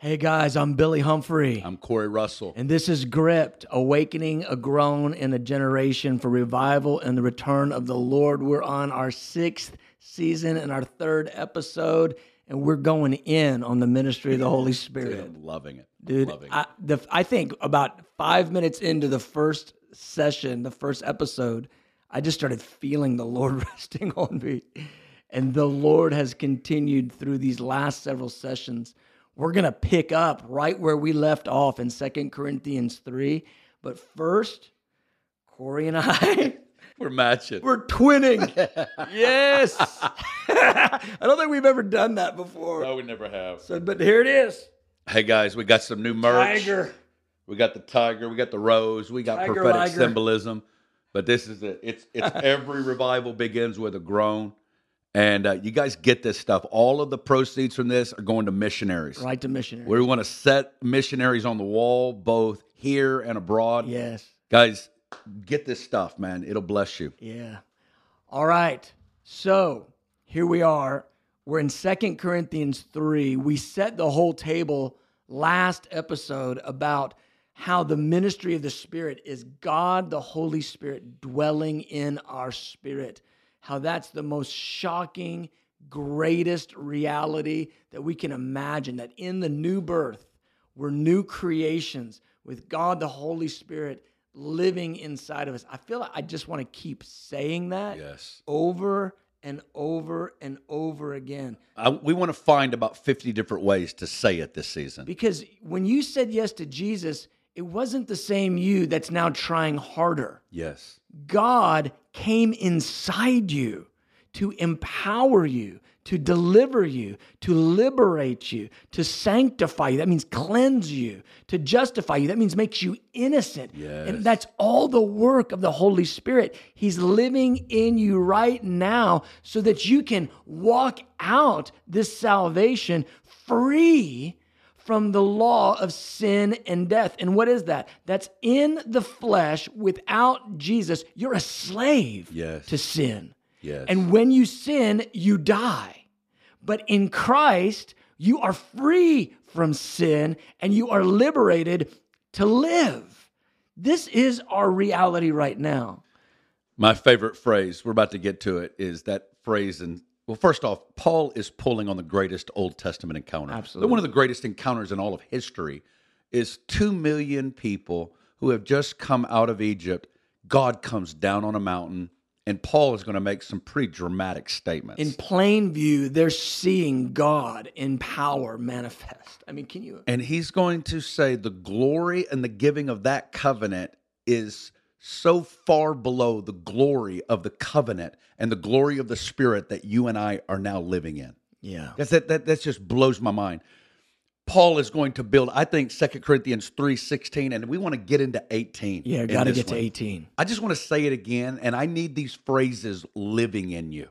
Hey guys, I'm Billy Humphrey. I'm Corey Russell. And this is Gripped, awakening a groan in a generation for revival and the return of the Lord. We're on our sixth season and our third episode, and we're going in on the ministry of the Holy Spirit. Dude, I'm loving it. Dude, loving I, the, I think about five minutes into the first session, the first episode, I just started feeling the Lord resting on me. And the Lord has continued through these last several sessions we're going to pick up right where we left off in Second Corinthians 3. But first, Corey and I. We're matching. We're twinning. yes. I don't think we've ever done that before. No, we never have. So, but here it is. Hey guys, we got some new merch. Tiger. We got the tiger. We got the rose. We got Tiger prophetic liger. symbolism. But this is it. It's it's every revival begins with a groan. And uh, you guys get this stuff. All of the proceeds from this are going to missionaries. Right to missionary. We want to set missionaries on the wall, both here and abroad. yes. Guys, get this stuff, man. It'll bless you. Yeah. All right. So here we are. We're in Second Corinthians 3. We set the whole table last episode about how the ministry of the Spirit is God, the Holy Spirit, dwelling in our spirit. How that's the most shocking, greatest reality that we can imagine. That in the new birth, we're new creations with God, the Holy Spirit, living inside of us. I feel like I just want to keep saying that Yes. over and over and over again. I, we want to find about 50 different ways to say it this season. Because when you said yes to Jesus, it wasn't the same you that's now trying harder. Yes. God came inside you to empower you, to deliver you, to liberate you, to sanctify you. That means cleanse you, to justify you. That means makes you innocent. Yes. And that's all the work of the Holy Spirit. He's living in you right now so that you can walk out this salvation free from the law of sin and death. And what is that? That's in the flesh without Jesus. You're a slave Yes. to sin. Yes. And when you sin, you die. But in Christ, you are free from sin and you are liberated to live. This is our reality right now. My favorite phrase, we're about to get to it, is that phrase. And well, first off, Paul is pulling on the greatest Old Testament encounter. Absolutely. One of the greatest encounters in all of history is two million people who have just come out of Egypt. God comes down on a mountain, and Paul is going to make some pretty dramatic statements. In plain view, they're seeing God in power manifest. I mean, can you? and he's going to say the glory and the giving of that covenant is so far below the glory of the covenant and the glory of the spirit that you and I are now living in. Yeah. That's that, that that just blows my mind. Paul is going to build, I think, 2 Corinthians 3 16, and we want to get into 18. Yeah, got to get to 18. I just want to say it again, and I need these phrases living in you.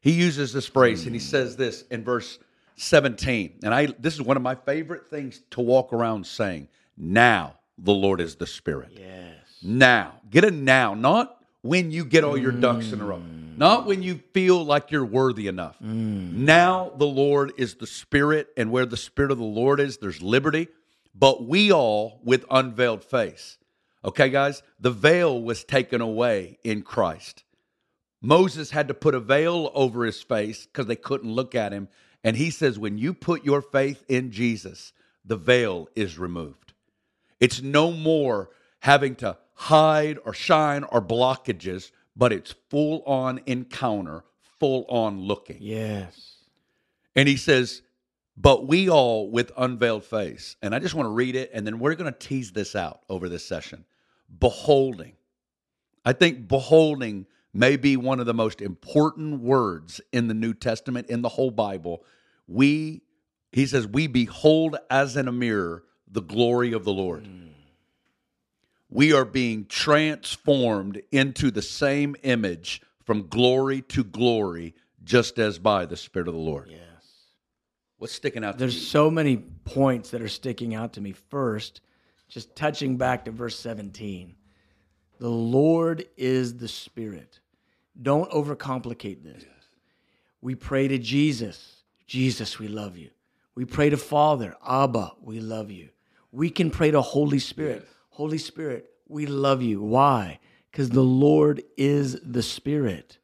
He uses this phrase, and he hmm. says this in verse 17. And I this is one of my favorite things to walk around saying. Now the Lord is the Spirit. Yes. Now. Get a now, not when you get all your ducks in a row. Mm. Not when you feel like you're worthy enough. Mm. Now the Lord is the Spirit, and where the Spirit of the Lord is, there's liberty. But we all with unveiled face. Okay, guys? The veil was taken away in Christ. Moses had to put a veil over his face because they couldn't look at him. And he says, when you put your faith in Jesus, the veil is removed. It's no more having to hide or shine or blockages, but it's full on encounter, full on looking. Yes. And he says, but we all with unveiled face. And I just want to read it, and then we're going to tease this out over this session. Beholding. I think beholding may be one of the most important words in the New Testament, in the whole Bible. We, he says, we behold as in a mirror the glory of the Lord. Mm. We are being transformed into the same image from glory to glory, just as by the Spirit of the Lord. Yes. What's sticking out to There's you? so many points that are sticking out to me. First, just touching back to verse 17. The Lord is the Spirit. Don't overcomplicate this. We pray to Jesus. Jesus, we love you. We We pray to Father, Abba, we love you. We can pray to Holy Spirit, Holy Spirit, we love you. Why? Because the Lord is the Spirit.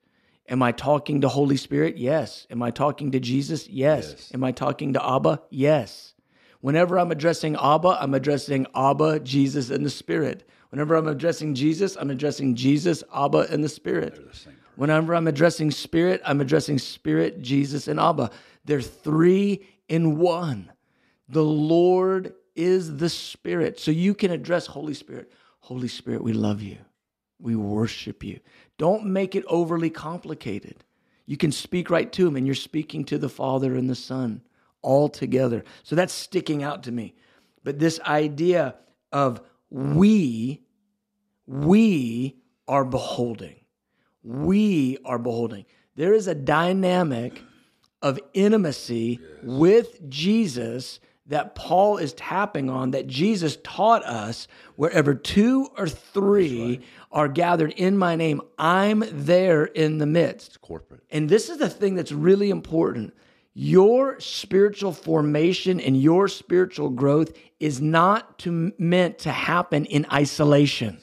Am I talking to Holy Spirit? Yes. Am I talking to Jesus? Yes. Yes. Am I talking to Abba? Yes. Whenever I'm addressing Abba, I'm addressing Abba, Jesus, and the Spirit. Whenever I'm addressing Jesus, I'm addressing Jesus, Abba, and the Spirit. Whenever I'm addressing Spirit, I'm addressing Spirit, Jesus, and Abba. They're three in one. The Lord is the Spirit. So you can address Holy Spirit. Holy Spirit, we love you. We worship you. Don't make it overly complicated. You can speak right to him, and you're speaking to the Father and the Son all together. So that's sticking out to me. But this idea of we, we are beholding. We are beholding. There is a dynamic of intimacy with Jesus that Paul is tapping on that Jesus taught us wherever two or three are gathered in my name, I'm there in the midst. It's corporate. And this is the thing that's really important. Your spiritual formation and your spiritual growth is not to, meant to happen in isolation.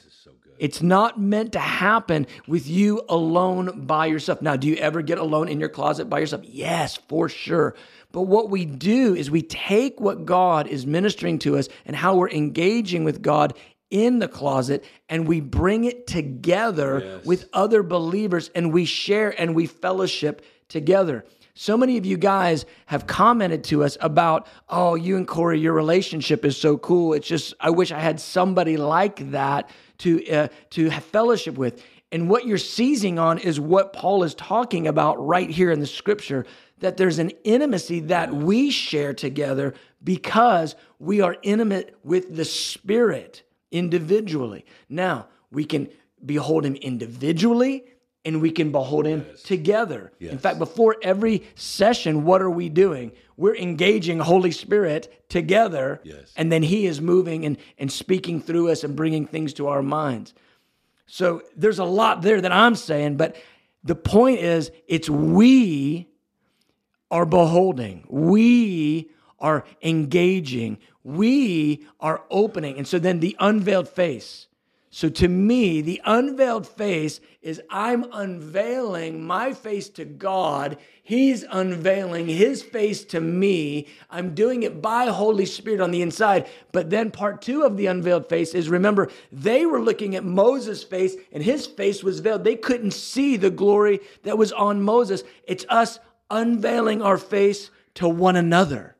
It's not meant to happen with you alone by yourself. Now, do you ever get alone in your closet by yourself? Yes, for sure. But what we do is we take what God is ministering to us and how we're engaging with God in the closet and we bring it together Yes. with other believers and we share and we fellowship together. So many of you guys have commented to us about, oh, you and Corey, your relationship is so cool. It's just, I wish I had somebody like that to uh, to have fellowship with. And what you're seizing on is what Paul is talking about right here in the scripture that there's an intimacy that we share together because we are intimate with the Spirit individually. Now, we can behold Him individually and we can behold Him together. In fact, before every session, what are we doing? We're engaging Holy Spirit together, Yes. and then He is moving and, and speaking through us and bringing things to our minds. So there's a lot there that I'm saying, but the point is, it's we are beholding, we are engaging, we are opening. And so then the unveiled face. So to me, the unveiled face is I'm unveiling my face to God. He's unveiling his face to me. I'm doing it by Holy Spirit on the inside. But then part two of the unveiled face is remember, they were looking at Moses' face and his face was veiled. They couldn't see the glory that was on Moses. It's us unveiling our face to one another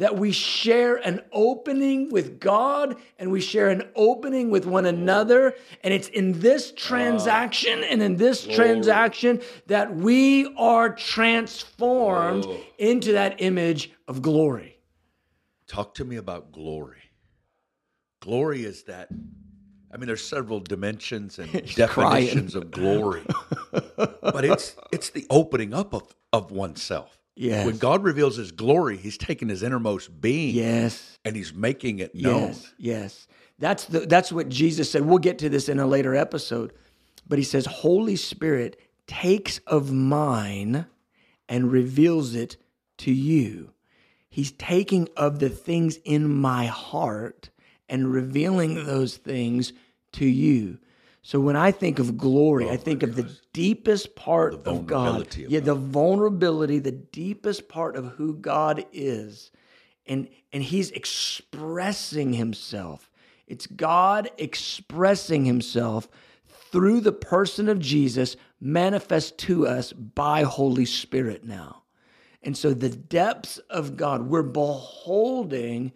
that we share an opening with God and we share an opening with one another. And it's in this ah. transaction and in this transaction that we are transformed Whoa. into that image of glory. Talk to me about glory. Glory is that. I mean, there's several dimensions and definitions of glory, but it's it's the opening up of of oneself. Yes. When God reveals His glory, He's taking His innermost being Yes. and He's making it known. Yes, yes. That's the that's what Jesus said. We'll get to this in a later episode. But he says, Holy Spirit takes of mine and reveals it to you. He's taking of the things in my heart and revealing those things to you. So when I think of glory, I think of the deepest part of God. of Yeah, the vulnerability, the deepest part of who God is. And and he's expressing himself. It's god expressing himself through the person of jesus manifest to us by holy spirit now. And so the depths of god we're beholding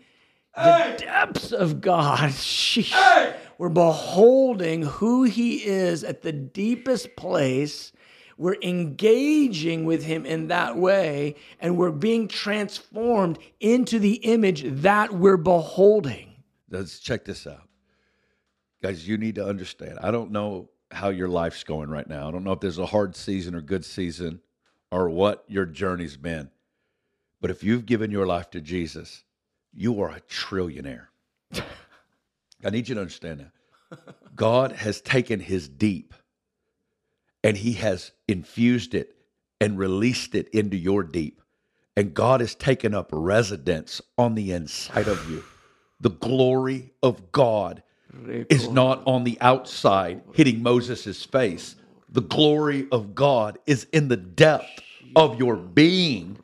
the depths of god Sheesh. we're beholding who he is at the deepest place we're engaging with him in that way and we're being transformed into the image that we're beholding Let's check this out. Guys, you need to understand. I don't know how your life's going right now. I don't know if there's a hard season or good season or what your journey's been. But if you've given your life to Jesus, you are a trillionaire. I need you to understand that. God has taken his deep and he has infused it and released it into your deep. and God has taken up residence on the inside of you. The glory of God is not on the outside hitting Moses' face. The glory of God is in the depth of your being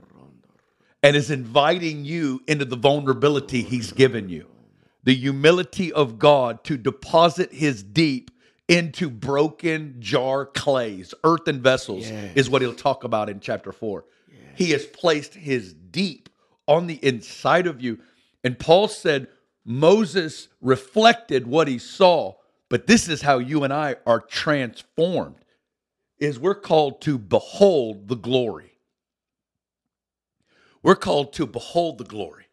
and is inviting you into the vulnerability he's given you. The humility of God to deposit his deep into broken jar clays, earthen vessels, Yes. is what he'll talk about in chapter four. He has placed his deep on the inside of you. And Paul said, Moses reflected what he saw, but this is how you and I are transformed. Is we're called to behold the glory. We're called to behold the glory,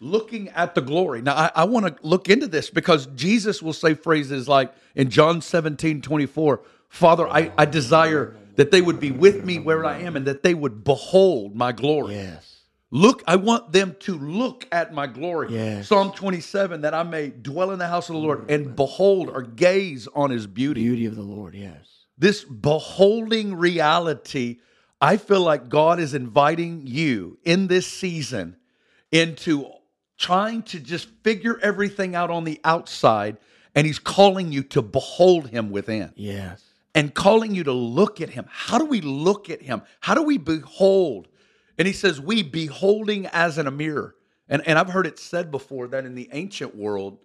looking at the glory. Now, I, I want to look into this because Jesus will say phrases like in John 17 24, Father, I, I desire that they would be with me where I am and that they would behold my glory. Yes. Look, I want them to look at my glory. Yes. Psalm 27 that I may dwell in the house of the Lord and behold or gaze on his beauty Beauty of the Lord. Yes. this beholding reality, I feel like God is inviting you in this season into trying to just figure everything out on the outside, and He's calling you to behold Him within Yes. and calling you to look at Him. How do we look at Him? How do we behold? And He says, We beholding as in a mirror. And, and I've heard it said before that in the ancient world,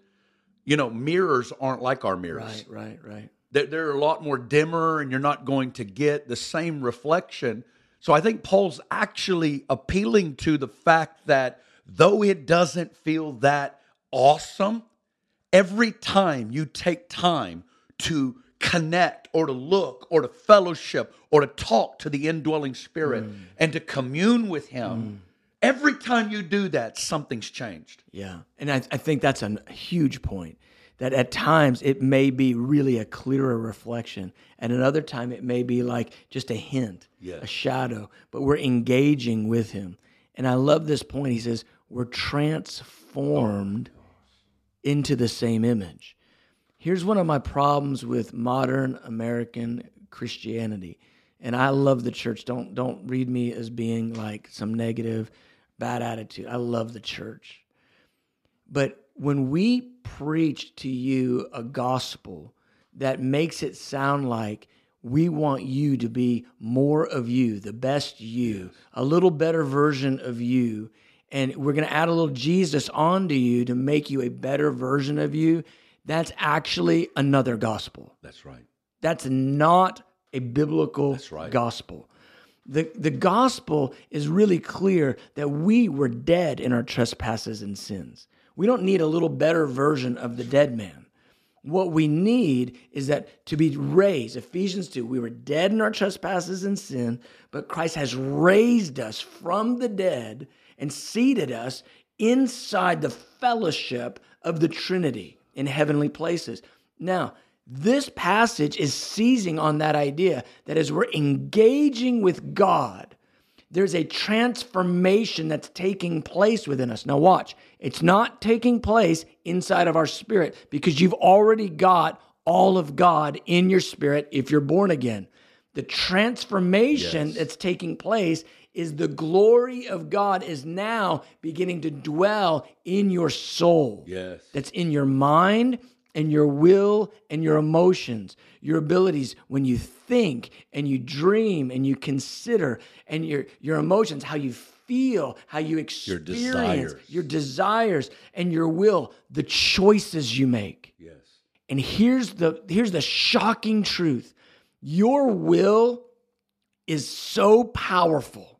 you know, mirrors aren't like our mirrors Right. Right. Right. They're, they're a lot more dimmer and you're not going to get the same reflection. So I think Paul's actually appealing to the fact that though it doesn't feel that awesome, every time you take time to connect or to look or to fellowship or to talk to the indwelling spirit mm. and to commune with him, mm. every time you do that, something's changed. Yeah. And I, I think that's a huge point. That at times it may be really a clearer reflection. And at another time it may be like just a hint, Yes. a shadow, but we're engaging with him. And I love this point. He says, we're transformed into the same image. Here's one of my problems with modern American Christianity. And I love the church. Don't don't read me as being like some negative bad attitude. I love the church. But when we preach to you a gospel that makes it sound like we want you to be more of you, the best you, a little better version of you, and we're going to add a little Jesus onto you to make you a better version of you, that's actually another gospel. That's right. That's not a biblical That's right. gospel. The, the gospel is really clear that we were dead in our trespasses and sins. We don't need a little better version of the dead man. What we need is that to be raised, Ephesians 2, we were dead in our trespasses and sin, but Christ has raised us from the dead and seated us inside the fellowship of the Trinity in heavenly places. Now, this passage is seizing on that idea that as we're engaging with God, there's a transformation that's taking place within us. Now, watch, it's not taking place inside of our spirit because you've already got all of God in your spirit if you're born again. The transformation Yes. that's taking place is the glory of God is now beginning to dwell in your soul Yes. that's in your mind and your will and your emotions, your abilities when you think and you dream and you consider and your your emotions, how you feel, how you experience desires. your desires and your will, the choices you make. Yes. And here's the here's the shocking truth. Your will is so powerful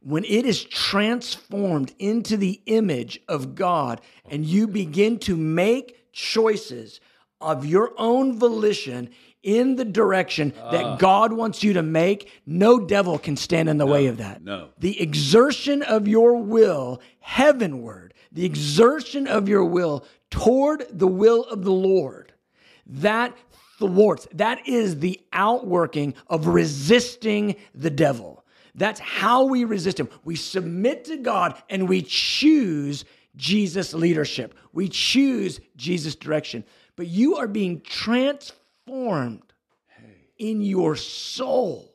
when it is transformed into the image of God and you begin to make choices of your own volition in the direction that ah. God wants you to make, no devil can stand in the way of that. no. The exertion of your will heavenward, the exertion of your will toward the will of the Lord, that thwarts, that is the outworking of resisting the devil. That's how we resist him. We submit to God and we choose Jesus' leadership. We choose Jesus' direction. But you are being transformed in your soul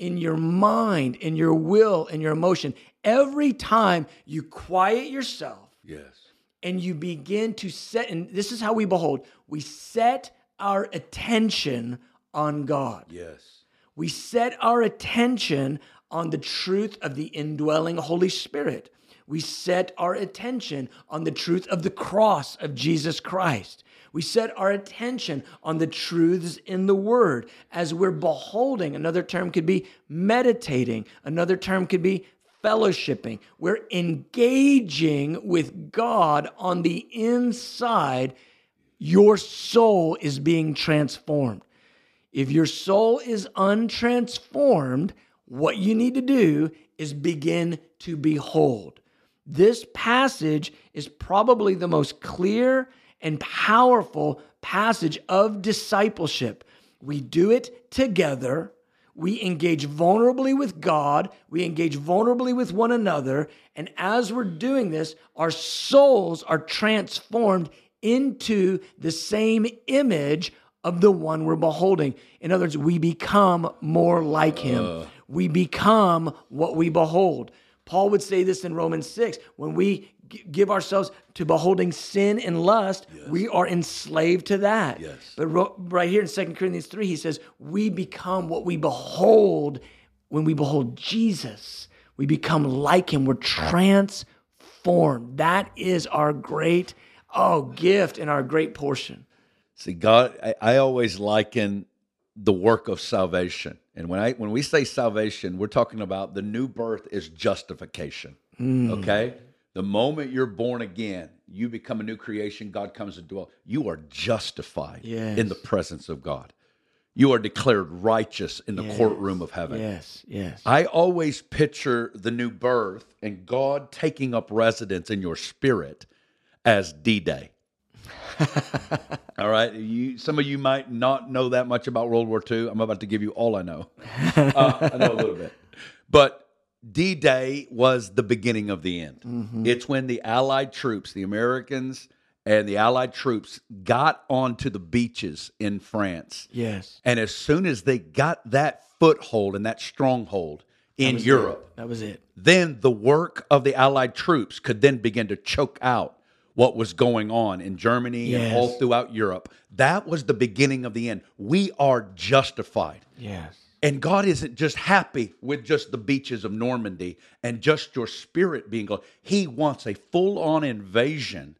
in your mind, in your will, in your emotion. Every time you quiet yourself Yes. and you begin to set, and this is how we behold, we set our attention on God. Yes. We set our attention on the truth of the indwelling Holy Spirit. We set our attention on the truth of the cross of Jesus Christ. We set our attention on the truths in the Word as we're beholding. Another term could be meditating, another term could be fellowshipping. We're engaging with God on the inside. Your soul is being transformed. If your soul is untransformed, what you need to do is begin to behold. This passage is probably the most clear and powerful passage of discipleship. We do it together. We engage vulnerably with God. We engage vulnerably with one another. And as we're doing this, our souls are transformed into the same image of the one we're beholding. In other words, we become more like him. Uh. We become what we behold. Paul would say this in Romans 6 when we g- give ourselves to beholding sin and lust, we are enslaved to that. Yes. But ro- right here in 2 Corinthians 3, he says, We become what we behold when we behold Jesus. We become like him. We're transformed. That is our great, oh, gift and our great portion. See, God, I, I always liken the work of salvation. And when I when we say salvation, we're talking about the new birth is justification. Mm. Okay? The moment you're born again, you become a new creation, God comes to dwell. You are justified Yes. in the presence of God. You are declared righteous in the courtroom of heaven. Yes, yes. I always picture the new birth and God taking up residence in your spirit as D Day. All right. You, some of you might not know that much about World War II. I'm about to give you all I know. Uh, I know a little bit. But D Day was the beginning of the end. It's when the Allied troops, the Americans and the Allied troops, got onto the beaches in France. yes. And as soon as they got that foothold and that stronghold in was Europe, That was it. then the work of the Allied troops could then begin to choke out what was going on in Germany and all throughout Europe. That was the beginning of the end. We are justified. Yes. And God isn't just happy with just the beaches of Normandy and just your spirit being gone. He wants a full on invasion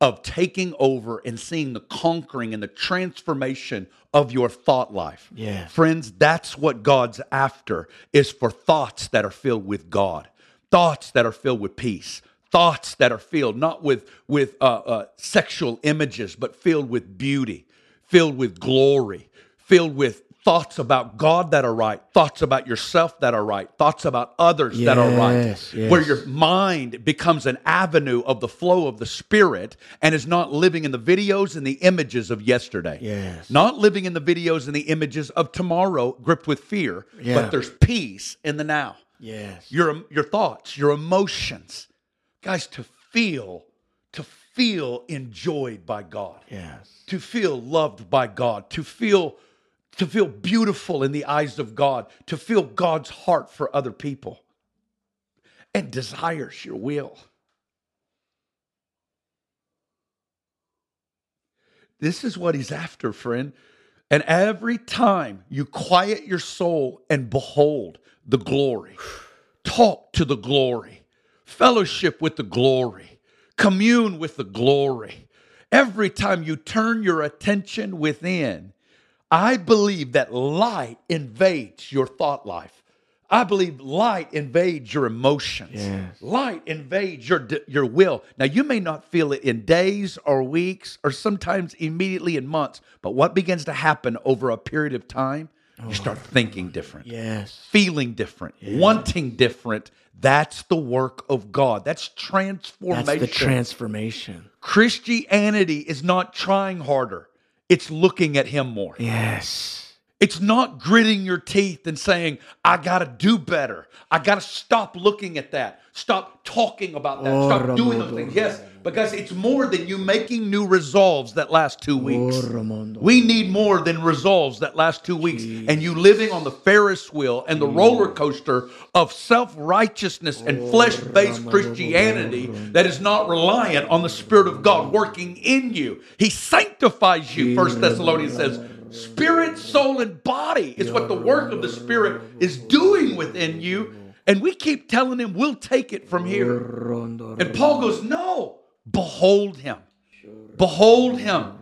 of taking over and seeing the conquering and the transformation of your thought life. Yes. Friends, that's what God's after is for thoughts that are filled with God, thoughts that are filled with peace, thoughts that are filled not with with uh, uh, sexual images, but filled with beauty, filled with glory, filled with thoughts about God that are right, thoughts about yourself that are right, thoughts about others that are right, Yes, yes. where your mind becomes an avenue of the flow of the Spirit and is not living in the videos and the images of yesterday. Yes. Not living in the videos and the images of tomorrow gripped with fear, Yeah. but there's peace in the now. Yes. Your your thoughts, your emotions. Guys, to feel, to feel enjoyed by God Yes. to feel loved by God, to feel to feel beautiful in the eyes of God, to feel God's heart for other people. And desires your will. This is what he's after, friend. And every time you quiet your soul and behold the glory, talk to the glory, fellowship with the glory, commune with the glory. Every time you turn your attention within, I believe that light invades your thought life. I believe light invades your emotions. Yes. Light invades your your will. Now you may not feel it in days or weeks or sometimes immediately in months, but what begins to happen over a period of time, Oh. you start thinking different Yes. feeling different, wanting different. That's the work of God. That's transformation. That's the transformation. Christianity is not trying harder, it's looking at Him more. Yes. It's not gritting your teeth and saying, I got to do better. I got to stop looking at that. Stop talking about that. Stop doing those things. Yes, because it's more than you making new resolves that last two weeks. We need more than resolves that last two weeks. And you living on the Ferris wheel and the roller coaster of self righteousness and flesh based Christianity that is not reliant on the Spirit of God working in you. He sanctifies you, First Thessalonians says. Spirit, soul, and body is what the work of the Spirit is doing within you. And we keep telling him, we'll take it from here. And Paul goes, No, behold him. Behold him.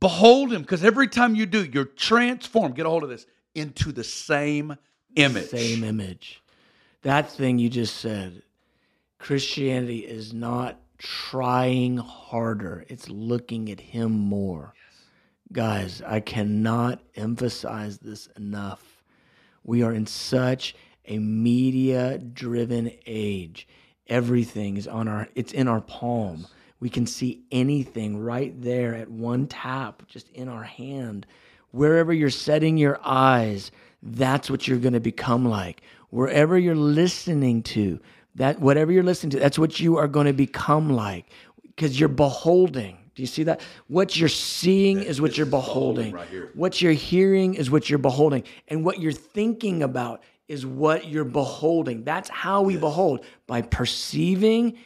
Behold him. Because every time you do, you're transformed, get a hold of this, into the same image. Same image. That thing you just said, Christianity is not trying harder, it's looking at Him more. Guys, I cannot emphasize this enough. We are in such a media driven age. Everything is on our it's in our palm. We can see anything right there at one tap, just in our hand. Wherever you're setting your eyes, that's what you're going to become like. Wherever you're listening to, that whatever you're listening to, that's what you are going to become like because you're beholding. Do you see that? What you're seeing is what you're beholding. right what you're hearing is what you're beholding. And what you're thinking about is what you're beholding. That's how we behold by perceiving,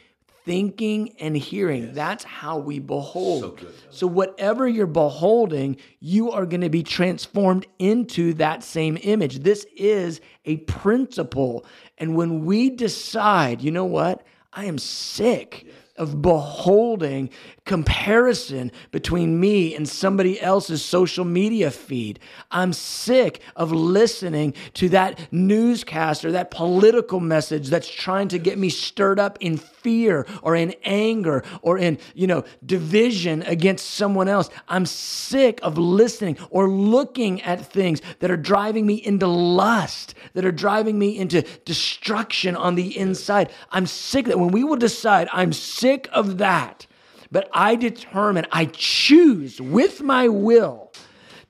thinking, and hearing. That's how we behold. So, whatever you're beholding, you are going to be transformed into that same image. This is a principle. And when we decide, you know what? I am sick of beholding comparison between me and somebody else's social media feed. I'm sick of listening to that newscast or that political message that's trying to get me stirred up in fear or in anger or in, you know, division against someone else. I'm sick of listening or looking at things that are driving me into lust, that are driving me into destruction on the inside. I'm sick that when we will decide I'm sick of that, but I determine, I choose with my will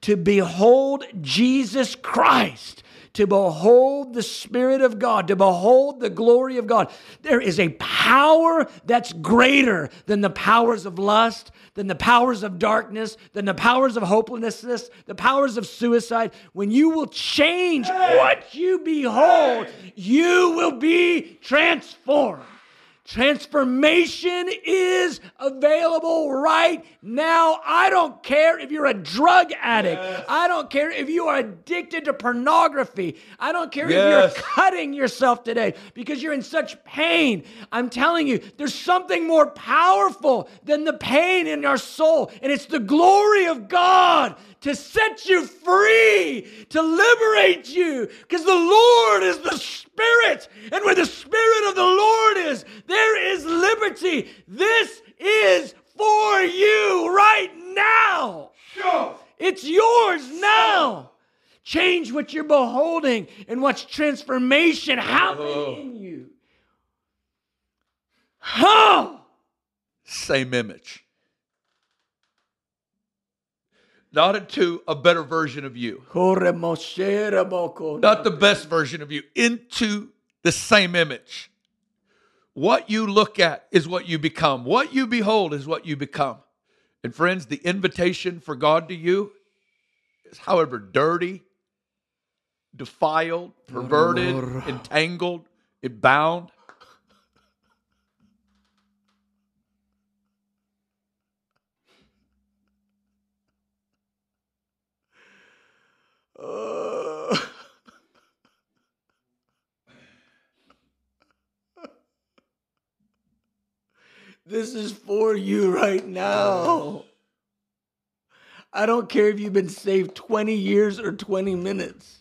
to behold Jesus Christ, to behold the Spirit of God, to behold the glory of God. There is a power that's greater than the powers of lust, than the powers of darkness, than the powers of hopelessness, the powers of suicide. When you will change what you behold, you will be transformed. Transformation is available right now. I don't care if you're a drug addict. I don't care if you are addicted to pornography. I don't care if you're cutting yourself today because you're in such pain. I'm telling you, there's something more powerful than the pain in our soul, and it's the glory of God to set you free, to liberate you, because the Lord is the Spirit, and where the Spirit of the Lord is, there is liberty. This is for you right now. Sure. It's yours now. Change what you're beholding and watch transformation happen oh. in you. Huh? Same image. Not into a better version of you, not the best version of you, into the same image. What you look at is what you become. What you behold is what you become. And friends, the invitation for God to you is however dirty, defiled, perverted, entangled, bound. This is for you right now. I don't care if you've been saved 20 years or 20 minutes.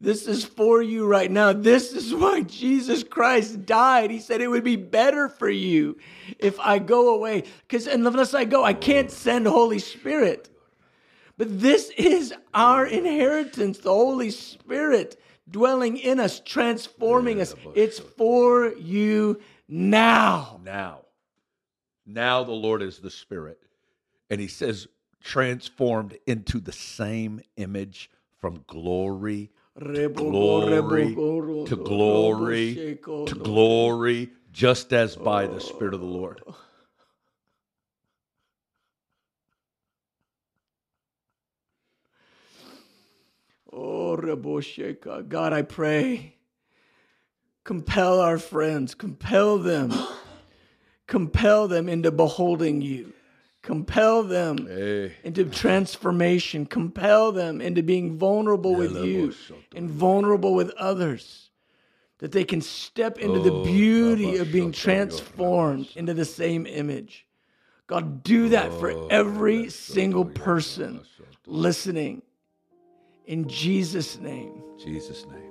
This is for you right now. This is why Jesus Christ died. He said it would be better for you if I go away. Because unless I go, I can't send Holy Spirit. But this is our inheritance, the Holy Spirit dwelling in us, transforming us. It's for you now. now. Now the Lord is the Spirit. And he says, transformed into the same image from glory Rebo- glory to glory to glory, just as by the oh. Spirit of the Lord. Oh, rebo- sheka. God, I pray. Compel our friends, compel them, compel them into beholding you, compel them Hey. into transformation, compel them into being vulnerable with you and vulnerable with others, that they can step into the Oh, beauty of being transformed into the same image. God, do that for Oh, every single person listening. In Jesus' name. Jesus' name.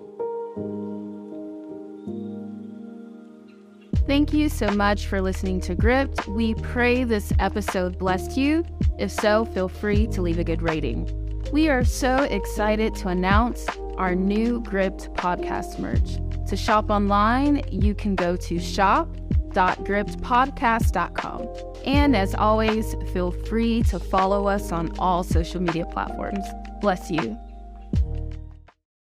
Thank you so much for listening to Gripped. We pray this episode blessed you. If so, feel free to leave a good rating. We are so excited to announce our new Gripped podcast merch. To shop online, you can go to shop.grippedpodcast.com. And as always, feel free to follow us on all social media platforms. Bless you.